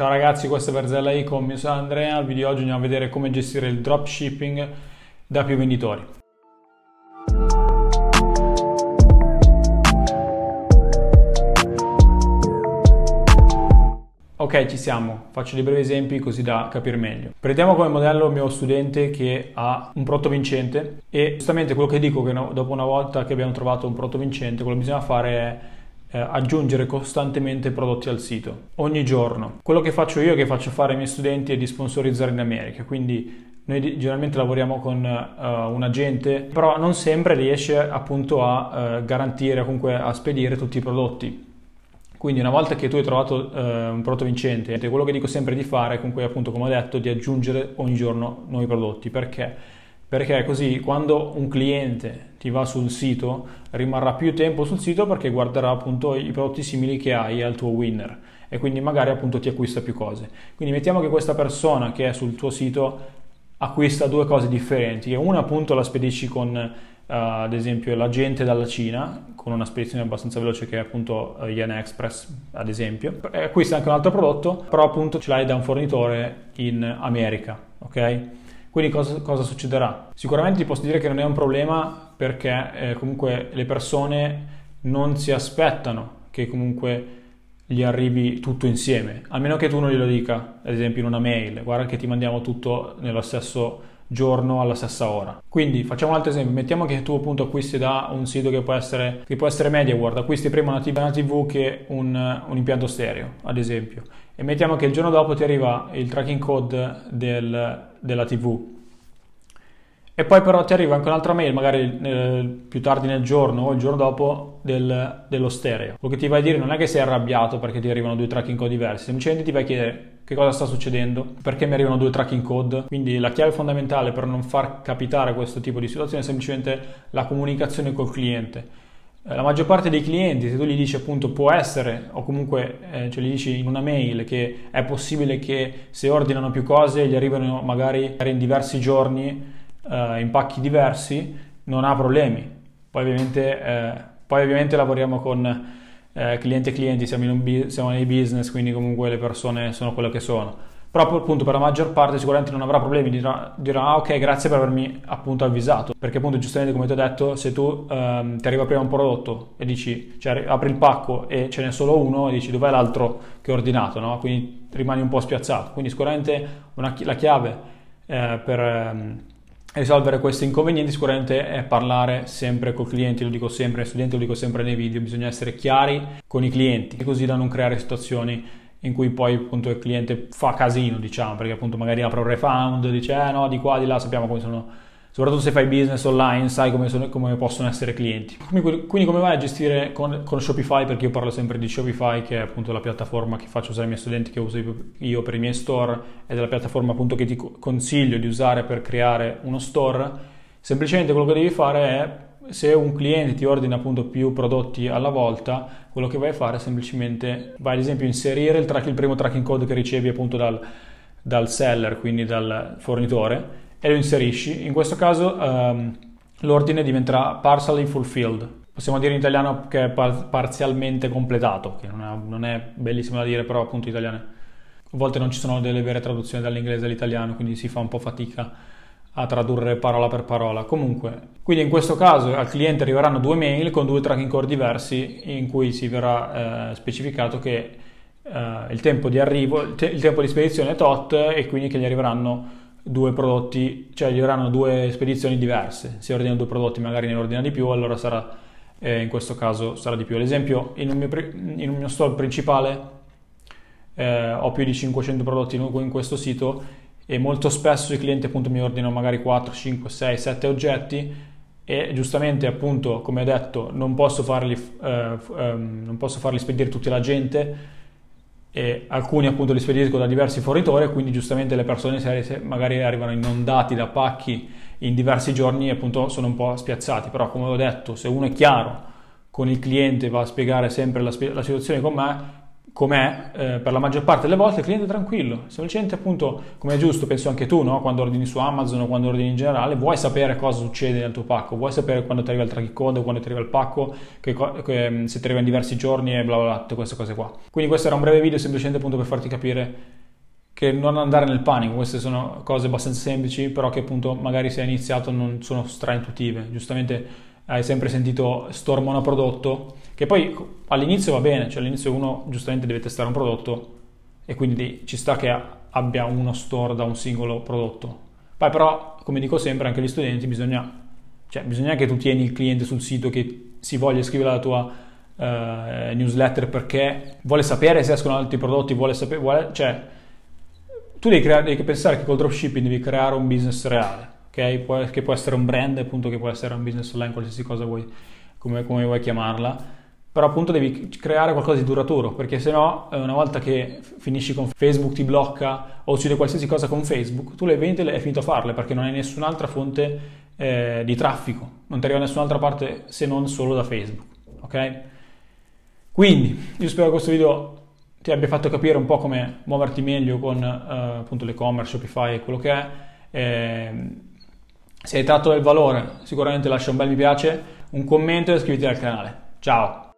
Ciao ragazzi, questa è Verzella Ecom, io sono Andrea, nel video di oggi andiamo a vedere come gestire il dropshipping da più venditori. Ok, ci siamo. Faccio dei brevi esempi così da capire meglio. Prendiamo come modello il mio studente che ha un prodotto vincente e giustamente quello che dico che dopo una volta che abbiamo trovato un prodotto vincente, quello che bisogna fare è eh, aggiungere costantemente prodotti al sito ogni giorno. Quello che faccio io, che faccio fare ai miei studenti è di sponsorizzare in America, quindi noi generalmente lavoriamo con uh, un agente, però non sempre riesce appunto a uh, garantire, comunque a spedire tutti i prodotti. Quindi una volta che tu hai trovato uh, un prodotto vincente, quello che dico sempre di fare comunque appunto come ho detto di aggiungere ogni giorno nuovi prodotti. Perché? Perché così quando un cliente ti va sul sito rimarrà più tempo sul sito perché guarderà appunto i prodotti simili che hai al tuo winner e quindi magari appunto ti acquista più cose. Quindi mettiamo che questa persona che è sul tuo sito acquista due cose differenti, una appunto la spedisci con uh, ad esempio l'agente dalla Cina con una spedizione abbastanza veloce che è appunto uh, Yen Express ad esempio, e acquista anche un altro prodotto però appunto ce l'hai da un fornitore in America, ok? Quindi cosa, cosa, succederà? Sicuramente ti posso dire che non è un problema perché eh, comunque le persone non si aspettano che comunque gli arrivi tutto insieme, a meno che tu non glielo dica, ad esempio in una mail, guarda che ti mandiamo tutto nello stesso giorno alla stessa ora. Quindi facciamo un altro esempio, mettiamo che tu appunto acquisti da un sito che può essere, che può essere MediaWorld, acquisti prima una TV, una TV che un, un impianto stereo, ad esempio, e mettiamo che il giorno dopo ti arriva il tracking code del, della TV. E poi però ti arriva anche un'altra mail, magari eh, più tardi nel giorno o il giorno dopo, del, dello stereo. Quello che ti vai a dire non è che sei arrabbiato perché ti arrivano due tracking code diversi, semplicemente ti vai a chiedere che cosa sta succedendo, perché mi arrivano due tracking code. Quindi la chiave fondamentale per non far capitare questo tipo di situazione è semplicemente la comunicazione col cliente. Eh, la maggior parte dei clienti, se tu gli dici appunto può essere, o comunque eh, cioè gli dici in una mail che è possibile che se ordinano più cose gli arrivano magari in diversi giorni eh, in pacchi diversi, non ha problemi. Poi ovviamente, eh, poi ovviamente lavoriamo con eh, clienti e clienti, siamo, un, siamo nei business, quindi comunque le persone sono quelle che sono. Però appunto per la maggior parte sicuramente non avrà problemi, dirà, dirà ah ok grazie per avermi appunto avvisato, perché appunto giustamente come ti ho detto se tu ehm, ti arriva prima un prodotto e dici, cioè apri il pacco e ce n'è solo uno e dici dov'è l'altro che ho ordinato, no? quindi rimani un po' spiazzato, quindi sicuramente una, la chiave eh, per... Ehm, risolvere questi inconvenienti sicuramente è parlare sempre col cliente, lo dico sempre ai studenti, lo dico sempre nei video, bisogna essere chiari con i clienti, così da non creare situazioni in cui poi appunto il cliente fa casino, diciamo, perché appunto magari apre un refund, dice eh no, di qua, di là, sappiamo come sono soprattutto se fai business online, sai come, sono, come possono essere clienti. Quindi, come vai a gestire con, con, Shopify? Perché io parlo sempre di Shopify, che è appunto la piattaforma che faccio usare ai miei studenti, che uso io per i miei store, ed è la piattaforma appunto che ti consiglio di usare per creare uno store. Semplicemente quello che devi fare è se un cliente ti ordina appunto più prodotti alla volta, quello che vai a fare è semplicemente vai ad esempio a inserire il, track, il primo tracking code che ricevi appunto dal, dal seller, quindi dal fornitore, e lo inserisci. In questo caso um, l'ordine diventerà partially fulfilled. Possiamo dire in italiano che è par- parzialmente completato, che non è, non è, bellissimo da dire, però appunto italiano. A volte non ci sono delle vere traduzioni dall'inglese all'italiano, quindi si fa un po' fatica a tradurre parola per parola. Comunque, quindi in questo caso al cliente arriveranno due mail con due tracking core diversi in cui si verrà eh, specificato che eh, il tempo di arrivo, il, te- il tempo di spedizione è tot e quindi che gli arriveranno due prodotti, cioè gli avranno due spedizioni diverse. Se ordina due prodotti magari ne ordina di più, allora sarà, eh, in questo caso sarà di più. Ad esempio, in un mio, in un mio store principale eh, ho più di 500 prodotti in questo sito e molto spesso i clienti appunto mi ordinano magari 4, 5, 6, 7 oggetti e giustamente appunto come ho detto non posso farli, eh, ehm, non posso farli spedire tutti alla gente e alcuni appunto li spedisco da diversi fornitori quindi giustamente le persone magari arrivano inondati da pacchi in diversi giorni appunto sono un po' spiazzati. Però come ho detto se uno è chiaro con il cliente va a spiegare sempre la, la situazione con me com'è, eh, per la maggior parte delle volte il cliente è tranquillo, semplicemente appunto come è giusto, penso anche tu, no? quando ordini su Amazon o quando ordini in generale, vuoi sapere cosa succede nel tuo pacco, vuoi sapere quando ti arriva il tracking code, quando ti arriva il pacco, che, che, mm, se ti arriva in diversi giorni e bla bla bla, tutte queste cose qua. Quindi questo era un breve video semplicemente appunto per farti capire che non andare nel panico, queste sono cose abbastanza semplici, però che appunto magari se hai iniziato non sono stra-intuitive, giustamente hai sempre sentito store monoprodotto, che poi all'inizio va bene, cioè all'inizio uno giustamente deve testare un prodotto e quindi ci sta che abbia uno store da un singolo prodotto. Poi però, come dico sempre, anche agli studenti bisogna, cioè, bisogna che tu tieni il cliente sul sito che si voglia iscrivere alla tua uh, newsletter perché vuole sapere se escono altri prodotti, vuole sapere, vuole, cioè, tu devi, creare, devi pensare che col dropshipping devi creare un business reale ok? Può, che può essere un brand, appunto, che può essere un business online, qualsiasi cosa vuoi, come, come vuoi chiamarla. Però appunto devi creare qualcosa di duraturo, perché se no eh, una volta che finisci con Facebook ti blocca o uccide qualsiasi cosa con Facebook, tu le vendite è finito a farle perché non hai nessun'altra fonte eh, di traffico, non ti arriva da nessun'altra parte se non solo da Facebook, ok? Quindi io spero che questo video ti abbia fatto capire un po' come muoverti meglio con eh, appunto l'e-commerce, Shopify e quello che è. Eh, se hai tratto del valore, sicuramente lascia un bel mi piace, un commento e iscriviti al canale. Ciao!